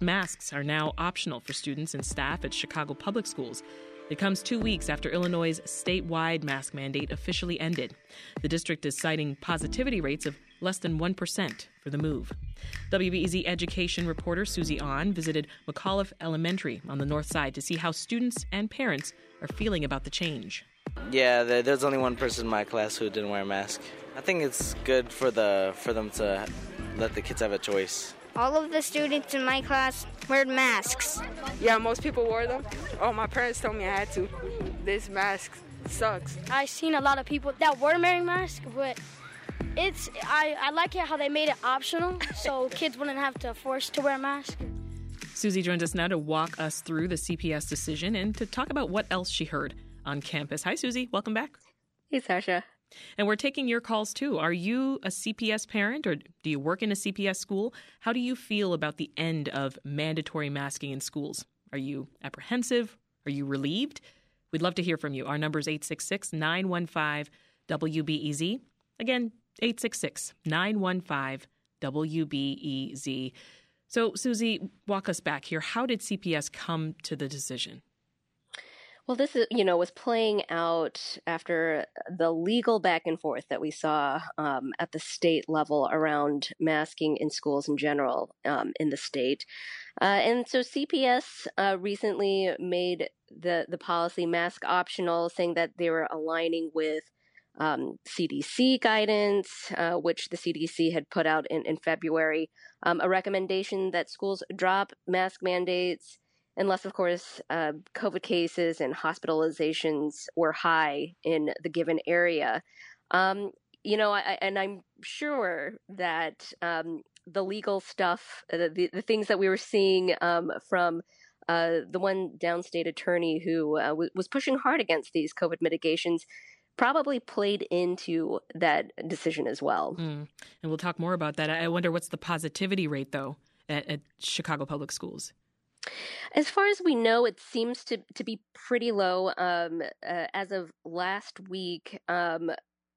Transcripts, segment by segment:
Masks are now optional for students and staff at Chicago Public Schools. It comes two weeks after Illinois' statewide mask mandate officially ended. The district is citing positivity rates of less than 1% for the move. WBEZ education reporter Susie An visited McAuliffe Elementary on the north side to see how students and parents are feeling about the change. Yeah, there's only one person in my class who didn't wear a mask. I think it's good for the for them to let the kids have a choice. All of the students in my class wear masks. Yeah, most people wore them. Oh, my parents told me I had to. This mask sucks. I've seen a lot of people that were wearing masks, but it's I, I like it how they made it optional so kids wouldn't have to force to wear a mask. Susie joins us now to walk us through the CPS decision and to talk about what else she heard on campus. Hi, Susie. Welcome back. Hey, Sasha. And we're taking your calls too. Are you a CPS parent or do you work in a CPS school? How do you feel about the end of mandatory masking in schools? Are you apprehensive? Are you relieved? We'd love to hear from you. Our number is 866 915 WBEZ. Again, 866 915 WBEZ. So, Susie, walk us back here. How did CPS come to the decision? Well, this is, you know, was playing out after the legal back and forth that we saw um, at the state level around masking in schools in general um, in the state. Uh, and so CPS uh, recently made the, the policy mask optional, saying that they were aligning with um, CDC guidance, uh, which the CDC had put out in, in February, um, a recommendation that schools drop mask mandates unless, of course, uh, COVID cases and hospitalizations were high in the given area. Um, you know, I, and I'm sure that um, the legal stuff, uh, the, the things that we were seeing um, from uh, the one downstate attorney who uh, w- was pushing hard against these COVID mitigations probably played into that decision as well. Mm. And we'll talk more about that. I wonder what's the positivity rate, though, at, at Chicago Public Schools? As far as we know, it seems to, to be pretty low. Um, uh, as of last week, um,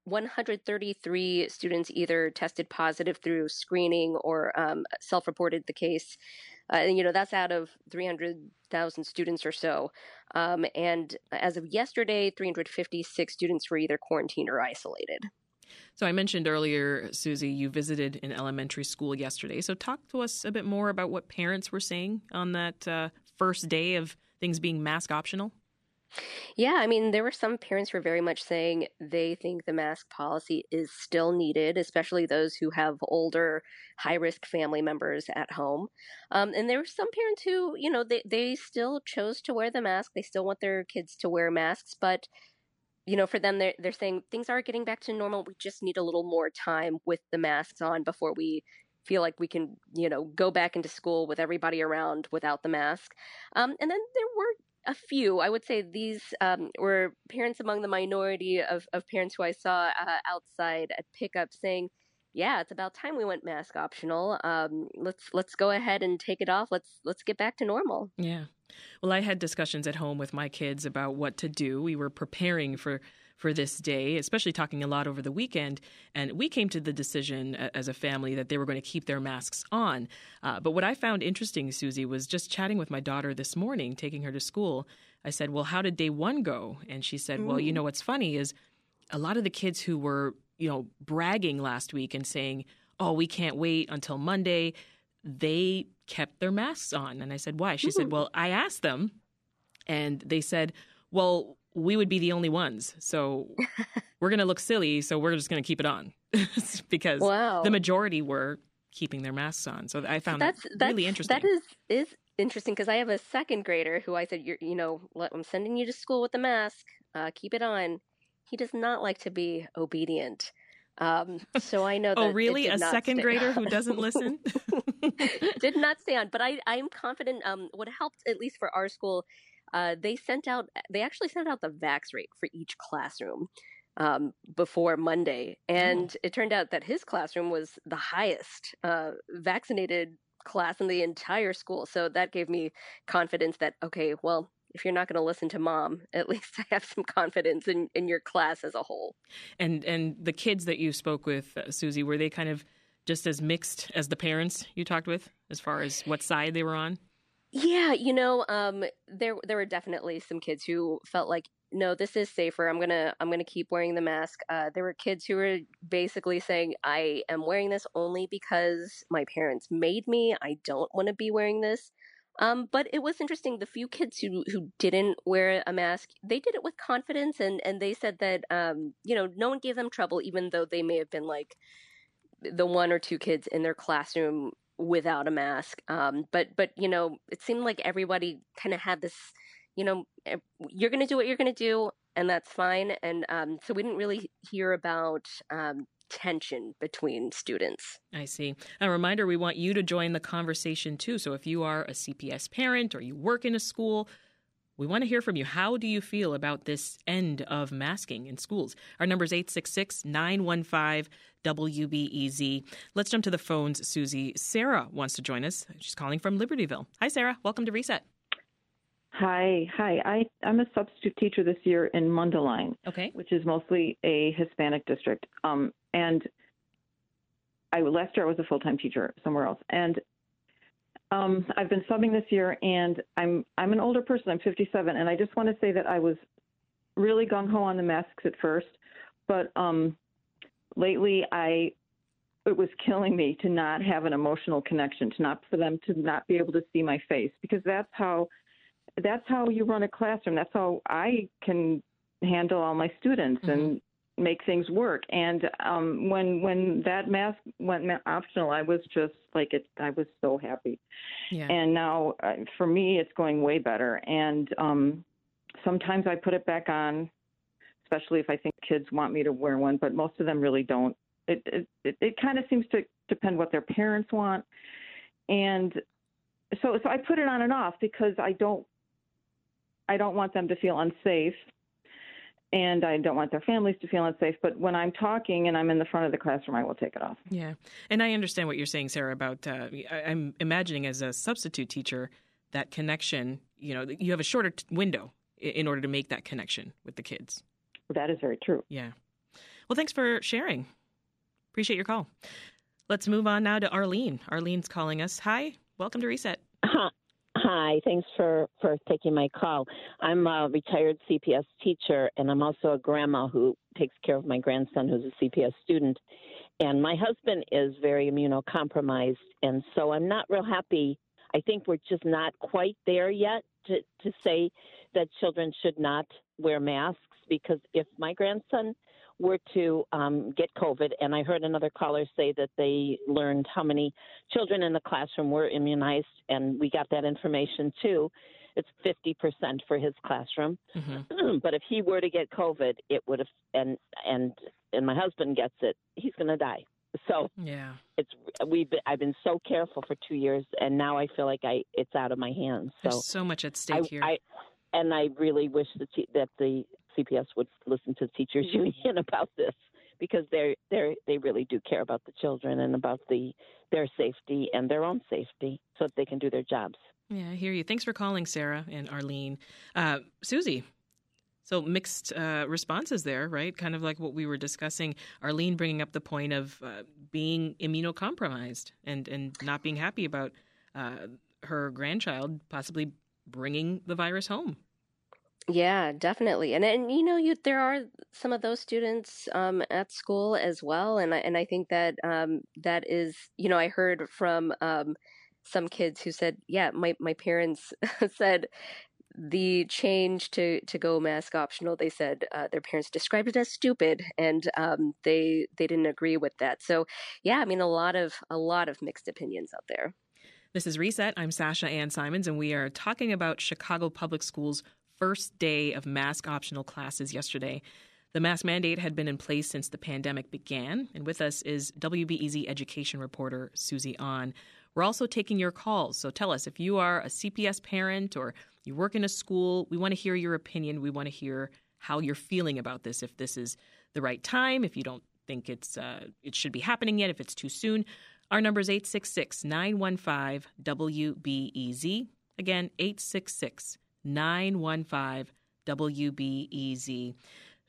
133 students either tested positive through screening or um, self reported the case. Uh, and, you know, that's out of 300,000 students or so. Um, and as of yesterday, 356 students were either quarantined or isolated. So I mentioned earlier, Susie, you visited an elementary school yesterday. So talk to us a bit more about what parents were saying on that uh, first day of things being mask optional. Yeah, I mean, there were some parents who were very much saying they think the mask policy is still needed, especially those who have older, high risk family members at home. Um, and there were some parents who, you know, they, they still chose to wear the mask. They still want their kids to wear masks, but you know, for them, they're, they're saying things are getting back to normal. We just need a little more time with the masks on before we feel like we can, you know, go back into school with everybody around without the mask. Um, and then there were a few. I would say these um, were parents among the minority of, of parents who I saw uh, outside at pickup saying, "Yeah, it's about time we went mask optional. Um, let's let's go ahead and take it off. Let's let's get back to normal." Yeah. Well, I had discussions at home with my kids about what to do. We were preparing for for this day, especially talking a lot over the weekend. And we came to the decision as a family that they were going to keep their masks on. Uh, but what I found interesting, Susie, was just chatting with my daughter this morning, taking her to school. I said, Well, how did day one go? And she said, mm. Well, you mm. know what's funny is a lot of the kids who were, you know, bragging last week and saying, Oh, we can't wait until Monday, they kept their masks on. And I said, Why? She mm. said, Well, I asked them, and they said, Well, we would be the only ones. So we're going to look silly. So we're just going to keep it on because wow. the majority were keeping their masks on. So I found that's, that really interesting. That is is interesting because I have a second grader who I said, "You're, you know, I'm sending you to school with a mask. Uh, keep it on." He does not like to be obedient. Um, so I know. oh, really? A second grader on. who doesn't listen did not stay on. But I, I'm confident. Um, what helped, at least for our school, uh, they sent out they actually sent out the vax rate for each classroom um, before Monday, and oh. it turned out that his classroom was the highest uh, vaccinated class in the entire school. So that gave me confidence that okay, well, if you're not going to listen to mom, at least I have some confidence in, in your class as a whole. And and the kids that you spoke with, uh, Susie, were they kind of just as mixed as the parents you talked with as far as what side they were on? Yeah, you know, um, there there were definitely some kids who felt like, no, this is safer. I'm gonna I'm gonna keep wearing the mask. Uh, there were kids who were basically saying, I am wearing this only because my parents made me. I don't want to be wearing this. Um, but it was interesting. The few kids who who didn't wear a mask, they did it with confidence, and and they said that um, you know no one gave them trouble, even though they may have been like the one or two kids in their classroom without a mask. Um, but but you know, it seemed like everybody kind of had this, you know, eh, you're going to do what you're going to do, and that's fine. And um, so we didn't really hear about um, tension between students. I see. A reminder we want you to join the conversation too. So if you are a CPS parent or you work in a school, we want to hear from you. How do you feel about this end of masking in schools? Our number is 866 915 WBEZ. Let's jump to the phones, Susie. Sarah wants to join us. She's calling from Libertyville. Hi, Sarah. Welcome to Reset. Hi, hi. I, I'm a substitute teacher this year in Mundelein, okay. which is mostly a Hispanic district. Um, and I last year I was a full time teacher somewhere else, and um, I've been subbing this year, and I'm I'm an older person. I'm 57, and I just want to say that I was really gung ho on the masks at first, but um, lately I it was killing me to not have an emotional connection, to not for them to not be able to see my face, because that's how that's how you run a classroom. That's how I can handle all my students mm-hmm. and make things work. And um, when when that mask went optional, I was just like it. I was so happy. Yeah. And now uh, for me, it's going way better. And um, sometimes I put it back on, especially if I think kids want me to wear one. But most of them really don't. It it it, it kind of seems to depend what their parents want. And so so I put it on and off because I don't I don't want them to feel unsafe and I don't want their families to feel unsafe. But when I'm talking and I'm in the front of the classroom, I will take it off. Yeah, and I understand what you're saying, Sarah. About uh, I'm imagining as a substitute teacher that connection. You know, you have a shorter t- window in order to make that connection with the kids. That is very true. Yeah. Well, thanks for sharing. Appreciate your call. Let's move on now to Arlene. Arlene's calling us. Hi, welcome to Reset. Huh. Hi, thanks for, for taking my call. I'm a retired CPS teacher, and I'm also a grandma who takes care of my grandson who's a CPS student. And my husband is very immunocompromised, and so I'm not real happy. I think we're just not quite there yet to, to say that children should not wear masks because if my grandson were to um, get COVID, and I heard another caller say that they learned how many children in the classroom were immunized, and we got that information too. It's 50% for his classroom. Mm-hmm. but if he were to get COVID, it would have, and and and my husband gets it, he's going to die. So yeah, it's we've been, I've been so careful for two years, and now I feel like I it's out of my hands. So There's so much at stake I, here. I, and I really wish that that the CPS would listen to the teachers mm-hmm. union about this because they they they really do care about the children and about the their safety and their own safety so that they can do their jobs. Yeah, I hear you. Thanks for calling, Sarah and Arlene. Uh, Susie, so mixed uh, responses there, right? Kind of like what we were discussing. Arlene bringing up the point of uh, being immunocompromised and and not being happy about uh, her grandchild possibly bringing the virus home. Yeah, definitely. And and you know, you there are some of those students um, at school as well, and I and I think that um, that is, you know, I heard from um, some kids who said, yeah, my my parents said the change to to go mask optional. They said uh, their parents described it as stupid, and um, they they didn't agree with that. So yeah, I mean, a lot of a lot of mixed opinions out there. This is Reset. I'm Sasha Ann Simons, and we are talking about Chicago Public Schools first day of mask optional classes yesterday. The mask mandate had been in place since the pandemic began, and with us is WBEZ education reporter Susie An. We're also taking your calls, so tell us if you are a CPS parent or you work in a school, we want to hear your opinion. We want to hear how you're feeling about this, if this is the right time, if you don't think it's uh, it should be happening yet, if it's too soon. Our number is 866 915 WBEZ. Again, 866 915 WBEZ.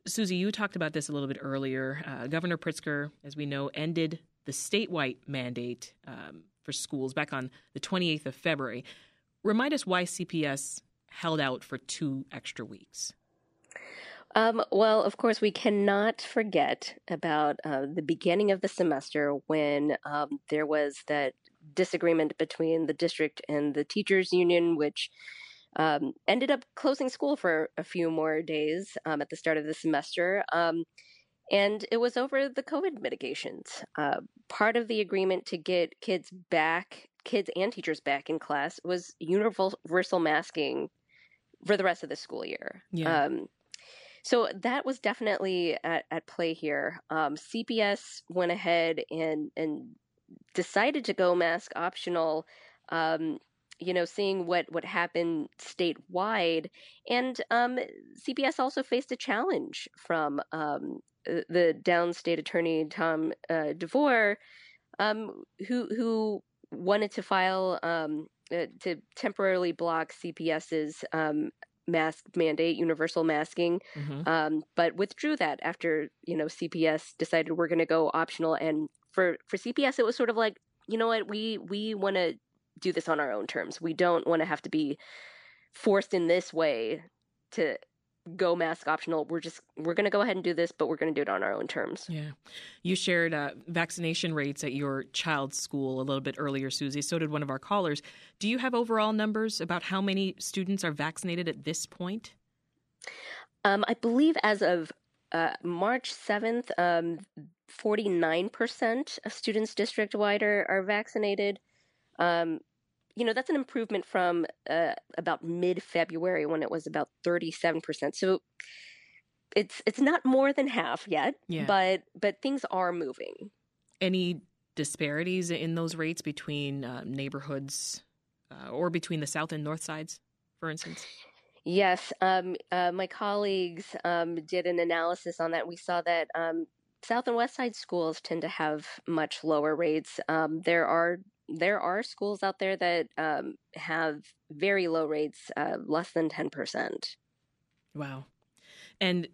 Susie, you talked about this a little bit earlier. Uh, Governor Pritzker, as we know, ended the statewide mandate um, for schools back on the 28th of February. Remind us why CPS held out for two extra weeks. Um, well, of course, we cannot forget about uh, the beginning of the semester when um, there was that disagreement between the district and the teachers union, which um, ended up closing school for a few more days um, at the start of the semester. Um, and it was over the COVID mitigations. Uh, part of the agreement to get kids back, kids and teachers back in class, was universal masking for the rest of the school year. Yeah. Um, so that was definitely at, at play here. Um, CPS went ahead and and decided to go mask optional. Um, you know, seeing what what happened statewide, and um, CPS also faced a challenge from um, the downstate attorney Tom uh, DeVore, um, who who wanted to file um, uh, to temporarily block CPS's um, mask mandate, universal masking, Mm-hmm. um, but withdrew that after you know CPS decided we're going to go optional. And for for CPS, it was sort of like you know what we we want to do this on our own terms. We don't want to have to be forced in this way to go mask optional. We're just we're going to go ahead and do this, but we're going to do it on our own terms. Yeah. You shared uh, vaccination rates at your child's school a little bit earlier, Susie. So did one of our callers. Do you have overall numbers about how many students are vaccinated at this point? Um, I believe as of uh, March 7th, um, 49% of students district wide are, are vaccinated. Um, you know, that's an improvement from uh, about mid February when it was about 37%. So it's it's not more than half yet, Yeah. but but things are moving. Any disparities in those rates between uh, neighborhoods uh, or between the south and north sides, for instance? Yes, um, uh, my colleagues um, did an analysis on that. We saw that um, South and West Side schools tend to have much lower rates. Um, there are there are schools out there that um, have very low rates, uh, less than ten percent. Wow. And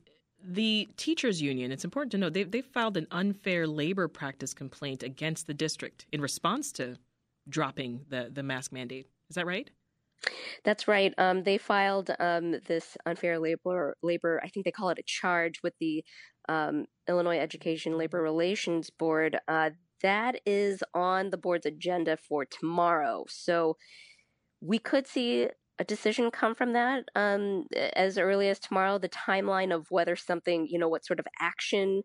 the teachers union, it's important to know, they they filed an unfair labor practice complaint against the district in response to dropping the, the mask mandate. Is that right? That's right. Um, they filed um, this unfair labor labor. I think they call it a charge with the um, Illinois Education Labor Relations Board. Uh, that is on the board's agenda for tomorrow. So we could see a decision come from that um, as early as tomorrow. The timeline of whether something, you know, what sort of action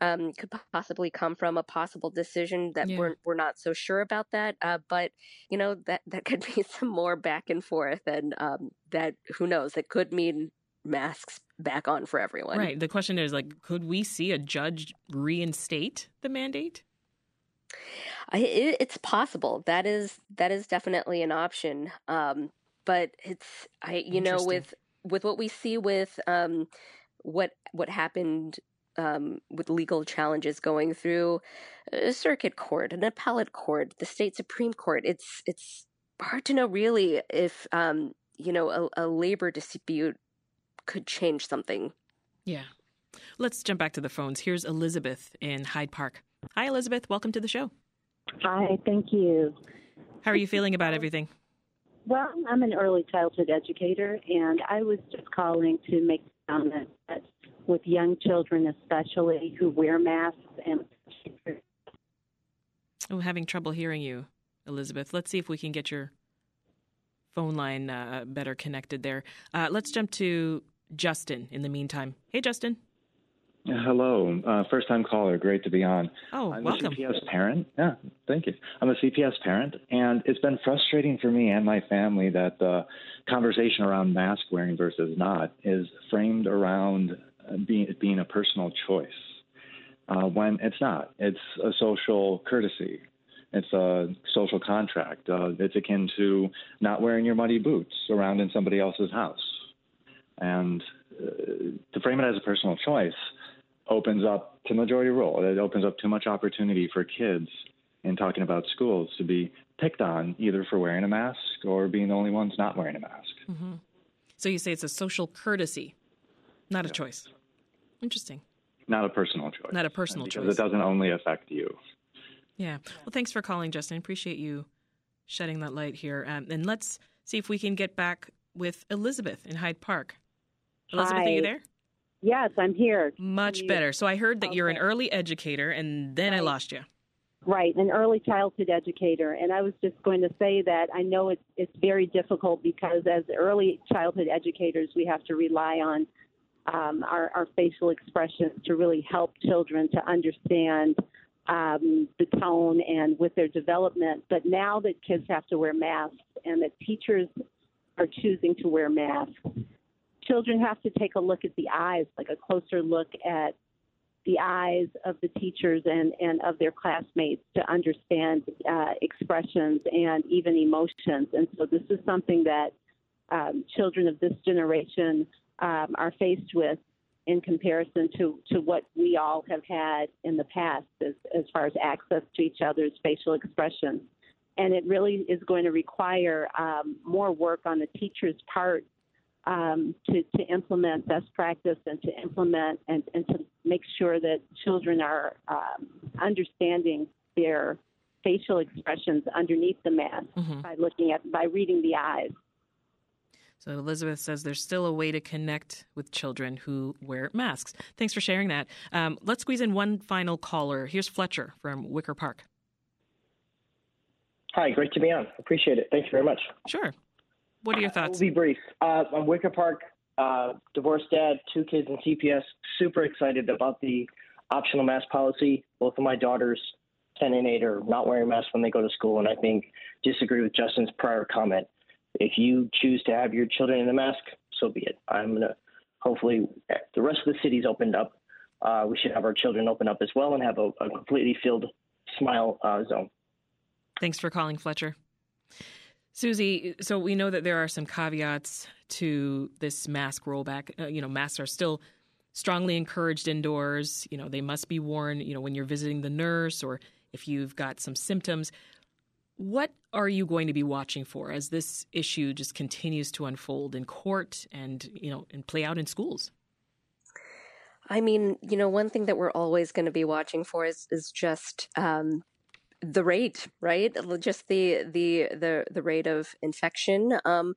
um, could possibly come from a possible decision that Yeah. we're we're not so sure about that. Uh, but you know that that could be some more back and forth, and um, that who knows that could mean masks back on for everyone. Right. The question is like, could we see a judge reinstate the mandate? I, it, it's possible. That is that is definitely an option. Um, but it's I you know with with what we see with um, what what happened um, with legal challenges going through a circuit court, an appellate court, the state supreme court. It's it's hard to know really if um, you know a, a labor dispute could change something. Yeah. Let's jump back to the phones. Here's Elizabeth in Hyde Park. Hi, Elizabeth. Welcome to the show. Hi, thank you. How are you feeling about everything? Well, I'm an early childhood educator, and I was just calling to make a comment that with young children, especially who wear masks and Oh, having trouble hearing you, Elizabeth. Let's see if we can get your phone line uh, better connected there. Uh, let's jump to Justin in the meantime. Hey, Justin. Hello, uh, first time caller. Great to be on. Oh, I'm welcome. a CPS parent. Yeah, thank you. I'm a CPS parent, and it's been frustrating for me and my family that the conversation around mask wearing versus not is framed around uh, being, being a personal choice uh, when it's not. It's a social courtesy. It's a social contract. Uh, it's akin to not wearing your muddy boots around in somebody else's house. And to frame it as a personal choice opens up to majority rule. It opens up too much opportunity for kids in talking about schools to be picked on either for wearing a mask or being the only ones not wearing a mask. hmm So you say it's a social courtesy, not a choice. Interesting. Not a personal choice. Not a personal because choice. it doesn't only affect you. Yeah. Well, thanks for calling, Justin. Appreciate you shedding that light here. Um, and let's see if we can get back with Elizabeth in Hyde Park. Elizabeth, Hi. are you there? Yes, I'm here. Much You- better. So I heard that you're an early educator, and then I lost you. Right, an early childhood educator, and I was just going to say that I know it's it's very difficult because as early childhood educators, we have to rely on um, our, our facial expressions to really help children to understand um, the tone and with their development. But now that kids have to wear masks and that teachers are choosing to wear masks, children have to take a look at the eyes, like a closer look at the eyes of the teachers and, and of their classmates to understand uh, expressions and even emotions. And so this is something that um, children of this generation um, are faced with in comparison to, to what we all have had in the past as, as far as access to each other's facial expressions. And it really is going to require um, more work on the teacher's part um, to, to implement best practice and to implement and, and to make sure that children are um, understanding their facial expressions underneath the mask Mhm. by looking at by reading the eyes. So Elizabeth says there's still a way to connect with children who wear masks. Thanks for sharing that. Um, let's squeeze in one final caller. Here's Fletcher from Wicker Park. Hi, great to be on. Appreciate it. Thank you very much. Sure. What are your thoughts? will be brief. Uh, I'm Wicker Park, uh, divorced dad, two kids in CPS. Super excited about the optional mask policy. Both of my daughters, 10 and 8, are not wearing masks when they go to school, and I think disagree with Justin's prior comment. If you choose to have your children in a mask, so be it. I'm going to hopefully, the rest of the city's opened up. Uh, we should have our children open up as well and have a, a completely filled smile uh, zone. Thanks for calling, Fletcher. Susie, so we know that there are some caveats to this mask rollback. Uh, you know, masks are still strongly encouraged indoors. You know, they must be worn, you know, when you're visiting the nurse or if you've got some symptoms. What are you going to be watching for as this issue just continues to unfold in court and, you know, and play out in schools? I mean, you know, one thing that we're always going to be watching for is is just um, the rate, right? Just the the the the rate of infection, um,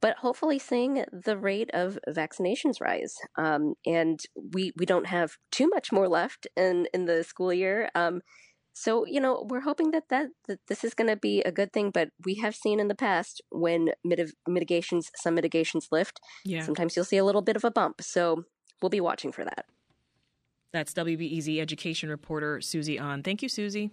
but hopefully seeing the rate of vaccinations rise. Um, and we we don't have too much more left in in the school year. Um, so you know, we're hoping that that, that this is going to be a good thing. But we have seen in the past when mitig- mitigations, some mitigations lift. Yeah. Sometimes you'll see a little bit of a bump. So we'll be watching for that. That's WBEZ education reporter Susie An. Thank you, Susie.